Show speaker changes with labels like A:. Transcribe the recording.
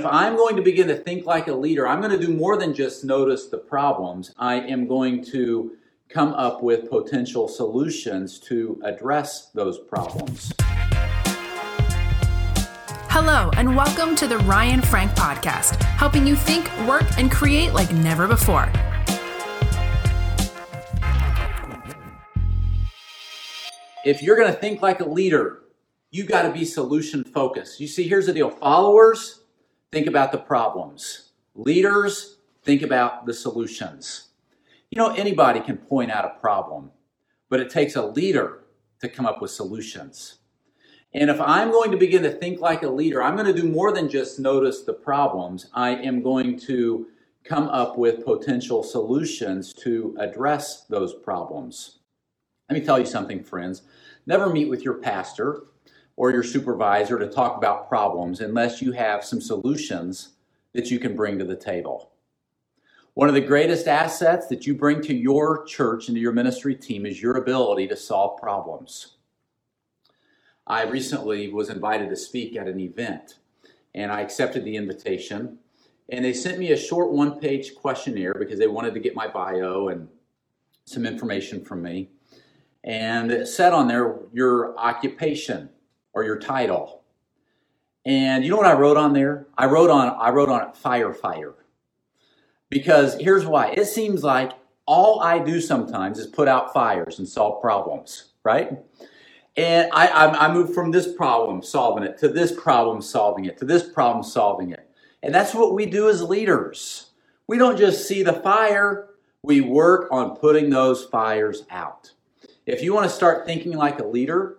A: If I'm going to begin to think like a leader, I'm going to do more than just notice the problems. I am going to come up with potential solutions to address those problems.
B: Hello, and welcome to the Ryan Frank Podcast, helping you think, work, and create like never before.
A: If you're going to think like a leader, you've got to be solution focused. You see, here's the deal followers, think about the problems. Leaders, think about the solutions. You know, anybody can point out a problem, but it takes a leader to come up with solutions. And if I'm going to begin to think like a leader, I'm going to do more than just notice the problems. I am going to come up with potential solutions to address those problems. Let me tell you something, friends. Never meet with your pastor or your supervisor to talk about problems unless you have some solutions that you can bring to the table. One of the greatest assets that you bring to your church and to your ministry team is your ability to solve problems. I recently was invited to speak at an event and I accepted the invitation. And they sent me a short one page questionnaire because they wanted to get my bio and some information from me. And it said on there your occupation or your title. And you know what I wrote on there? I wrote on I wrote on it firefighter. Because here's why. It seems like all I do sometimes is put out fires and solve problems, right? And I, I, I moved from this problem solving it to this problem solving it to this problem solving it. And that's what we do as leaders. We don't just see the fire, we work on putting those fires out. If you want to start thinking like a leader,